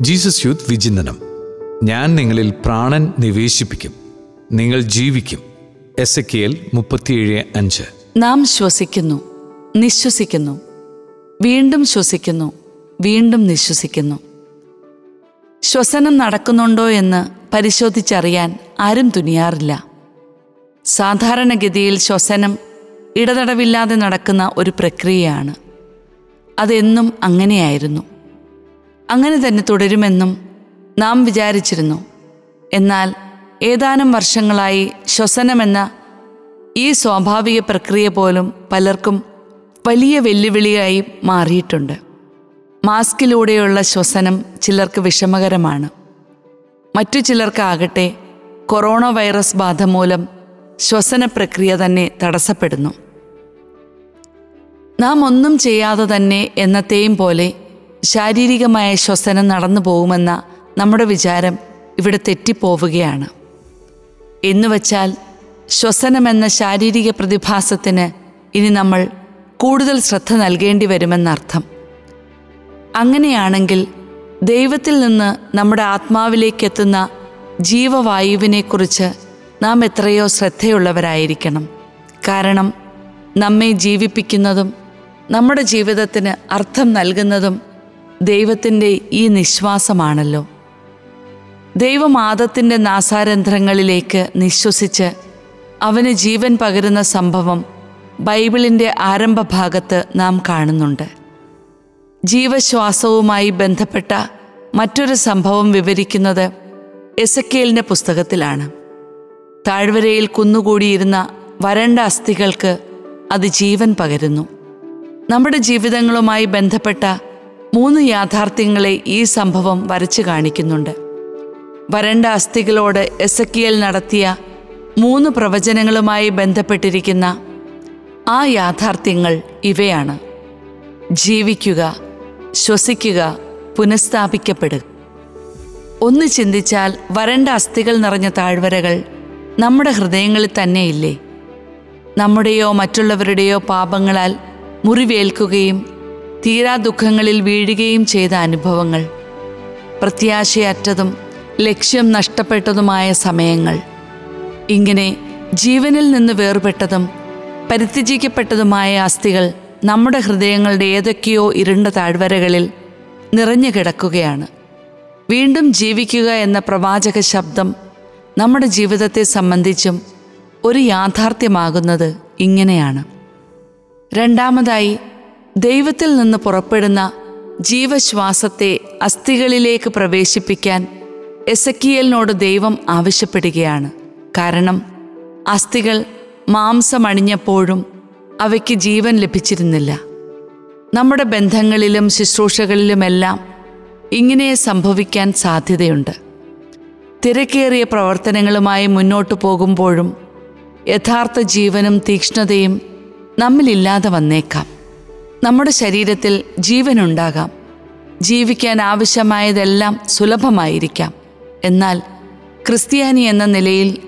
Jesus youth വിചിന്തനം. ഞാൻ നിങ്ങളിൽ പ്രാണൻ നിവേശിപ്പിക്കും. നിങ്ങൾ ജീവിക്കും. എസ് എ കെ എൽ മുപ്പത്തിയേഴ് അഞ്ച്. നാം ശ്വസിക്കുന്നു. നിശ്വസിക്കുന്നു. വീണ്ടും ശ്വസിക്കുന്നു. വീണ്ടും നിശ്വസിക്കുന്നു. ശ്വസനം നടക്കുന്നുണ്ടോ എന്ന് പരിശോധിച്ചറിയാൻ ആരും തുനിയാറില്ല. സാധാരണഗതിയിൽ ശ്വസനം ഇടതടവില്ലാതെ നടക്കുന്ന ഒരു പ്രക്രിയയാണ്. അതെന്നും അങ്ങനെയായിരുന്നു. അങ്ങനെ തന്നെ തുടരുമെന്നും നാം വിചാരിച്ചിരുന്നു. എന്നാൽ ഏതാനും വർഷങ്ങളായി ശ്വസനമെന്ന ഈ സ്വാഭാവിക പ്രക്രിയ പോലും പലർക്കും വലിയ വെല്ലുവിളിയായി മാറിയിട്ടുണ്ട്. മാസ്കിലൂടെയുള്ള ശ്വസനം ചിലർക്ക് വിഷമകരമാണ്. മറ്റു ചിലർക്കാകട്ടെ കൊറോണ വൈറസ് ബാധ മൂലം ശ്വസന പ്രക്രിയ തന്നെ തടസ്സപ്പെടുന്നു. നാം ഒന്നും ചെയ്യാതെ തന്നെ എന്നത്തെയും പോലെ ശാരീരികമായ ശ്വസനം നടന്നു പോകുമെന്ന നമ്മുടെ വിചാരം ഇവിടെ തെറ്റിപ്പോവുകയാണ്. എന്നുവച്ചാൽ ശ്വസനമെന്ന ശാരീരിക പ്രതിഭാസത്തിന് ഇനി നമ്മൾ കൂടുതൽ ശ്രദ്ധ നൽകേണ്ടി വരുമെന്നർത്ഥം. അങ്ങനെയാണെങ്കിൽ ദൈവത്തിൽ നിന്ന് നമ്മുടെ ആത്മാവിലേക്കെത്തുന്ന ജീവവായുവിനെക്കുറിച്ച് നാം എത്രയോ ശ്രദ്ധയുള്ളവരായിരിക്കണം. കാരണം നമ്മെ ജീവിപ്പിക്കുന്നതും നമ്മുടെ ജീവിതത്തിന് അർത്ഥം നൽകുന്നതും ദൈവത്തിന്റെ ഈ നിശ്വാസമാണല്ലോ. ദൈവം നാസാരന്ധ്രങ്ങളിലേക്ക് നിശ്വസിച്ച് അവന് ജീവൻ പകരുന്ന സംഭവം ബൈബിളിന്റെ ആരംഭഭാഗത്ത് നാം കാണുന്നുണ്ട്. ജീവശ്വാസവുമായി ബന്ധപ്പെട്ട മറ്റൊരു സംഭവം വിവരിക്കുന്നത് എസക്കേലിന്റെ പുസ്തകത്തിലാണ്. താഴ്വരയിൽ കുന്നുകൂടിയിരുന്ന വരണ്ട അസ്ഥികൾക്ക് അത് ജീവൻ പകരുന്നു. നമ്മുടെ ജീവിതങ്ങളുമായി ബന്ധപ്പെട്ട മൂന്ന് യാഥാർത്ഥ്യങ്ങളെ ഈ സംഭവം വരച്ചു കാണിക്കുന്നുണ്ട്. വരണ്ട അസ്ഥികളോട് എസക്കിയൽ നടത്തിയ മൂന്ന് പ്രവചനങ്ങളുമായി ബന്ധപ്പെട്ടിരിക്കുന്ന ആ യാഥാർത്ഥ്യങ്ങൾ ഇവയാണ്. ജീവിക്കുക ശ്വസിക്കുക പുനഃസ്ഥാപിക്കപ്പെടുക. ഒന്ന് ചിന്തിച്ചാൽ വരണ്ട അസ്ഥികൾ നിറഞ്ഞ താഴ്വരകൾ നമ്മുടെ ഹൃദയങ്ങളിൽ തന്നെയില്ലേ? നമ്മുടെയോ മറ്റുള്ളവരുടെയോ പാപങ്ങളാൽ മുറിവേൽക്കുകയും തീരാ ദുഃഖങ്ങളിൽ വീഴുകയും ചെയ്ത അനുഭവങ്ങൾ പ്രത്യാശയറ്റതും ലക്ഷ്യം നഷ്ടപ്പെട്ടതുമായ സമയങ്ങൾ ഇങ്ങനെ ജീവനിൽ നിന്ന് വേർപെട്ടതും പരിത്യജിക്കപ്പെട്ടതുമായ അസ്ഥികൾ നമ്മുടെ ഹൃദയങ്ങളുടെ ഏതൊക്കെയോ ഇരുണ്ട താഴ്വരകളിൽ നിറഞ്ഞു കിടക്കുകയാണ്. വീണ്ടും ജീവിക്കുക എന്ന പ്രവാചക ശബ്ദം നമ്മുടെ ജീവിതത്തെ സംബന്ധിച്ചും ഒരു യാഥാർത്ഥ്യമാകുന്നത് ഇങ്ങനെയാണ്. രണ്ടാമതായി ദൈവത്തിൽ നിന്ന് പുറപ്പെടുന്ന ജീവശ്വാസത്തെ അസ്ഥികളിലേക്ക് പ്രവേശിപ്പിക്കാൻ എസക്കിയലിനോട് ദൈവം ആവശ്യപ്പെടുകയാണ്. കാരണം അസ്ഥികൾ മാംസമണിഞ്ഞപ്പോഴും അവയ്ക്ക് ജീവൻ ലഭിച്ചിരുന്നില്ല. നമ്മുടെ ബന്ധങ്ങളിലും ശുശ്രൂഷകളിലുമെല്ലാം ഇങ്ങനെ സംഭവിക്കാൻ സാധ്യതയുണ്ട്. തിരക്കേറിയ പ്രവർത്തനങ്ങളുമായി മുന്നോട്ടു പോകുമ്പോഴും യഥാർത്ഥ ജീവനും തീക്ഷ്ണതയും നമ്മിലില്ലാതെ വന്നേക്കാം. നമ്മുടെ ശരീരത്തിൽ ജീവനുണ്ടാകാം. ജീവിക്കാൻ ആവശ്യമായതെല്ലാം സുലഭമായിരിക്കാം. എന്നാൽ ക്രിസ്ത്യാനി എന്ന നിലയിൽ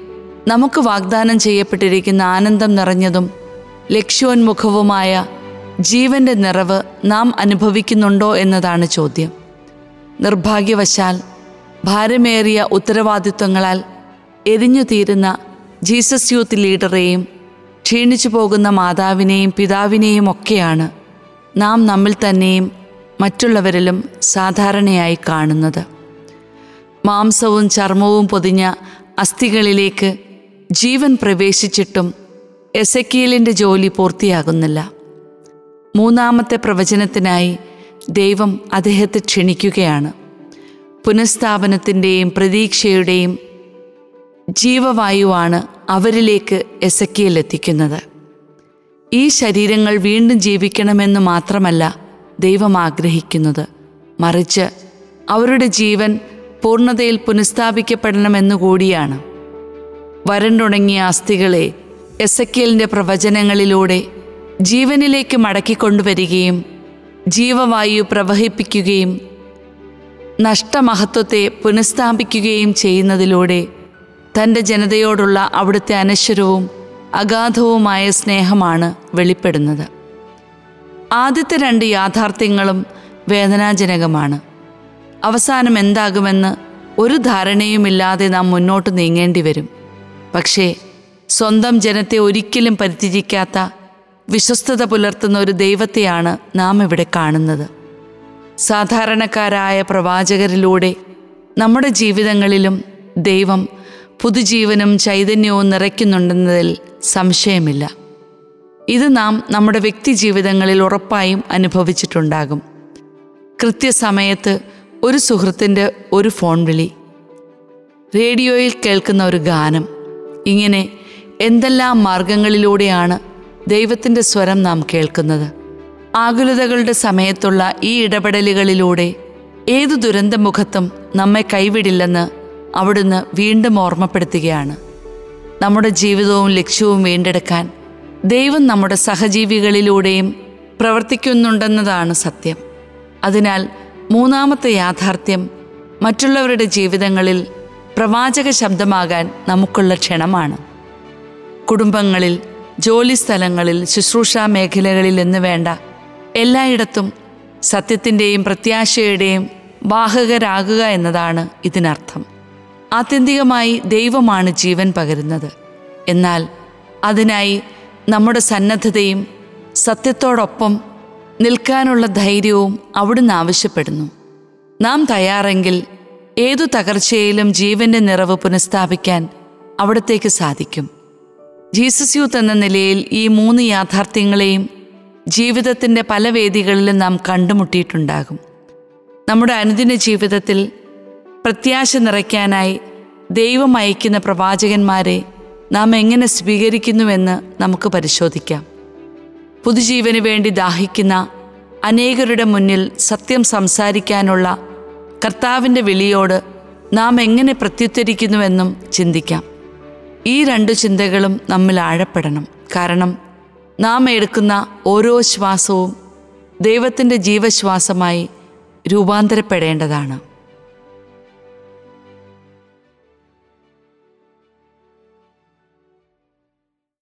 നമുക്ക് വാഗ്ദാനം ചെയ്യപ്പെട്ടിരിക്കുന്ന ആനന്ദം നിറഞ്ഞതും ലക്ഷ്യോന്മുഖവുമായ ജീവന്റെ നിറവ് നാം അനുഭവിക്കുന്നുണ്ടോ എന്നതാണ് ചോദ്യം. നിർഭാഗ്യവശാൽ ഭാരമേറിയ ഉത്തരവാദിത്വങ്ങളാൽ എരിഞ്ഞു തീരുന്ന ജീസസ് യൂത്ത് ലീഡറെയും ക്ഷീണിച്ചു പോകുന്ന മാതാവിനെയും പിതാവിനെയും ഒക്കെയാണ് നാം നമ്മിൽ തന്നെയും മറ്റുള്ളവരിലും സാധാരണയായി കാണുന്നത്. മാംസവും ചർമ്മവും പൊതിഞ്ഞ അസ്ഥികളിലേക്ക് ജീവൻ പ്രവേശിച്ചിട്ടും എസക്കിയലിന്റെ ജോലി പൂർത്തിയാകുന്നില്ല. മൂന്നാമത്തെ പ്രവചനത്തിനായി ദൈവം അദ്ദേഹത്തെ ക്ഷണിക്കുകയാണ്. പുനഃസ്ഥാപനത്തിന്റെയും പ്രതീക്ഷയുടെയും ജീവവായുവാണ് അവരിലേക്ക് എസക്കിയൽ എത്തിക്കുന്നത്. ഈ ശരീരങ്ങൾ വീണ്ടും ജീവിക്കണമെന്ന് മാത്രമല്ല ദൈവം ആഗ്രഹിക്കുന്നത്. മറിച്ച് അവരുടെ ജീവൻ പൂർണതയിൽ പുനഃസ്ഥാപിക്കപ്പെടണമെന്നുകൂടിയാണ് വരണ്ടുണങ്ങിയ അസ്ഥികളെ എസക്കിയലിന്റെ പ്രവചനങ്ങളിലൂടെ ജീവനിലേക്ക് മടക്കിക്കൊണ്ടുവരികയും ജീവവായു പ്രവഹിപ്പിക്കുകയും നഷ്ടമഹത്വത്തെ പുനഃസ്ഥാപിക്കുകയും ചെയ്യുന്നതിലൂടെ തന്റെ ജനതയോടുള്ള അവിടുത്തെ അനശ്വരവും അഗാധവുമായ സ്നേഹമാണ് വെളിപ്പെടുന്നത്. ആദ്യത്തെ രണ്ട് യാഥാർത്ഥ്യങ്ങളും വേദനാജനകമാണ്. അവസാനം എന്താകുമെന്ന് ഒരു ധാരണയുമില്ലാതെ നാം മുന്നോട്ട് നീങ്ങേണ്ടി വരും പക്ഷേ സ്വന്തം ജനത്തെ ഒരിക്കലും പരിത്യജിക്കാത്ത വിശ്വസ്തത പുലർത്തുന്ന ഒരു ദൈവത്തെയാണ് നാം ഇവിടെ കാണുന്നത്. സാധാരണക്കാരായ പ്രവാചകരിലൂടെ നമ്മുടെ ജീവിതങ്ങളിലും ദൈവം പുതുജീവനും ചൈതന്യവും നിറയ്ക്കുന്നുണ്ടെന്നതിൽ സംശയമില്ല. ഇത് നാം നമ്മുടെ വ്യക്തി ജീവിതങ്ങളിൽ ഉറപ്പായും അനുഭവിച്ചിട്ടുണ്ടാകും. കൃത്യസമയത്ത് ഒരു സുഹൃത്തിന്റെ ഒരു ഫോൺ വിളി. റേഡിയോയിൽ കേൾക്കുന്ന ഒരു ഗാനം. ഇങ്ങനെ എന്തെല്ലാം മാർഗങ്ങളിലൂടെയാണ് ദൈവത്തിന്റെ സ്വരം നാം കേൾക്കുന്നത്. ആകുലതകളുടെ സമയത്തുള്ള ഈ ഇടപെടലുകളിലൂടെ ഏതു ദുരന്തമുഖത്തും നമ്മെ കൈവിടില്ലെന്ന് അവിടുന്ന് വീണ്ടും ഓർമ്മപ്പെടുത്തുകയാണ്. നമ്മുടെ ജീവിതവും ലക്ഷ്യവും വീണ്ടെടുക്കാൻ ദൈവം നമ്മുടെ സഹജീവികളിലൂടെയും പ്രവർത്തിക്കുന്നുണ്ടെന്നതാണ് സത്യം. അതിനാൽ മൂന്നാമത്തെ യാഥാർത്ഥ്യം മറ്റുള്ളവരുടെ ജീവിതങ്ങളിൽ പ്രവാചക ശബ്ദമാകാൻ നമുക്കുള്ള ക്ഷണമാണ്. കുടുംബങ്ങളിൽ ജോലി സ്ഥലങ്ങളിൽ ശുശ്രൂഷാ മേഖലകളിൽ എന്ന് വേണ്ട എല്ലായിടത്തും സത്യത്തിന്റെയും പ്രത്യാശയുടെയും വാഹകരാകുക എന്നതാണ് ഇതിനർത്ഥം. ആത്യന്തികമായി ദൈവമാണ് ജീവൻ പകരുന്നത്. എന്നാൽ അതിനായി നമ്മുടെ സന്നദ്ധതയും സത്യത്തോടൊപ്പം നിൽക്കാനുള്ള ധൈര്യവും അവിടുന്ന് ആവശ്യപ്പെടുന്നു. നാം തയ്യാറെങ്കിൽ ഏതു തകർച്ചയിലും ജീവന്റെ നിറവ് പുനഃസ്ഥാപിക്കാൻ അവിടത്തേക്ക് സാധിക്കും. ജീസസ് യൂത്ത് എന്ന നിലയിൽ ഈ മൂന്ന് യാഥാർത്ഥ്യങ്ങളെയും ജീവിതത്തിന്റെ പല വേദികളിലും നാം കണ്ടുമുട്ടിയിട്ടുണ്ടാകും. നമ്മുടെ അനുദിന ജീവിതത്തിൽ പ്രത്യാശ നിറയ്ക്കാനായി ദൈവം അയക്കുന്ന പ്രവാചകന്മാരെ നാം എങ്ങനെ സ്വീകരിക്കുന്നുവെന്ന് നമുക്ക് പരിശോധിക്കാം. പുതുജീവന് വേണ്ടി ദാഹിക്കുന്ന അനേകരുടെ മുന്നിൽ സത്യം സംസാരിക്കാനുള്ള കർത്താവിന്റെ വിളിയോട് നാം എങ്ങനെ പ്രത്യുത്തരിക്കുന്നുവെന്നും ചിന്തിക്കാം. ഈ രണ്ട് ചിന്തകളും നമ്മിൽ ആഴപ്പെടണം. കാരണം നാം എടുക്കുന്ന ഓരോ ശ്വാസവും ദൈവത്തിന്റെ ജീവശ്വാസമായി രൂപാന്തരപ്പെടേണ്ടതാണ്.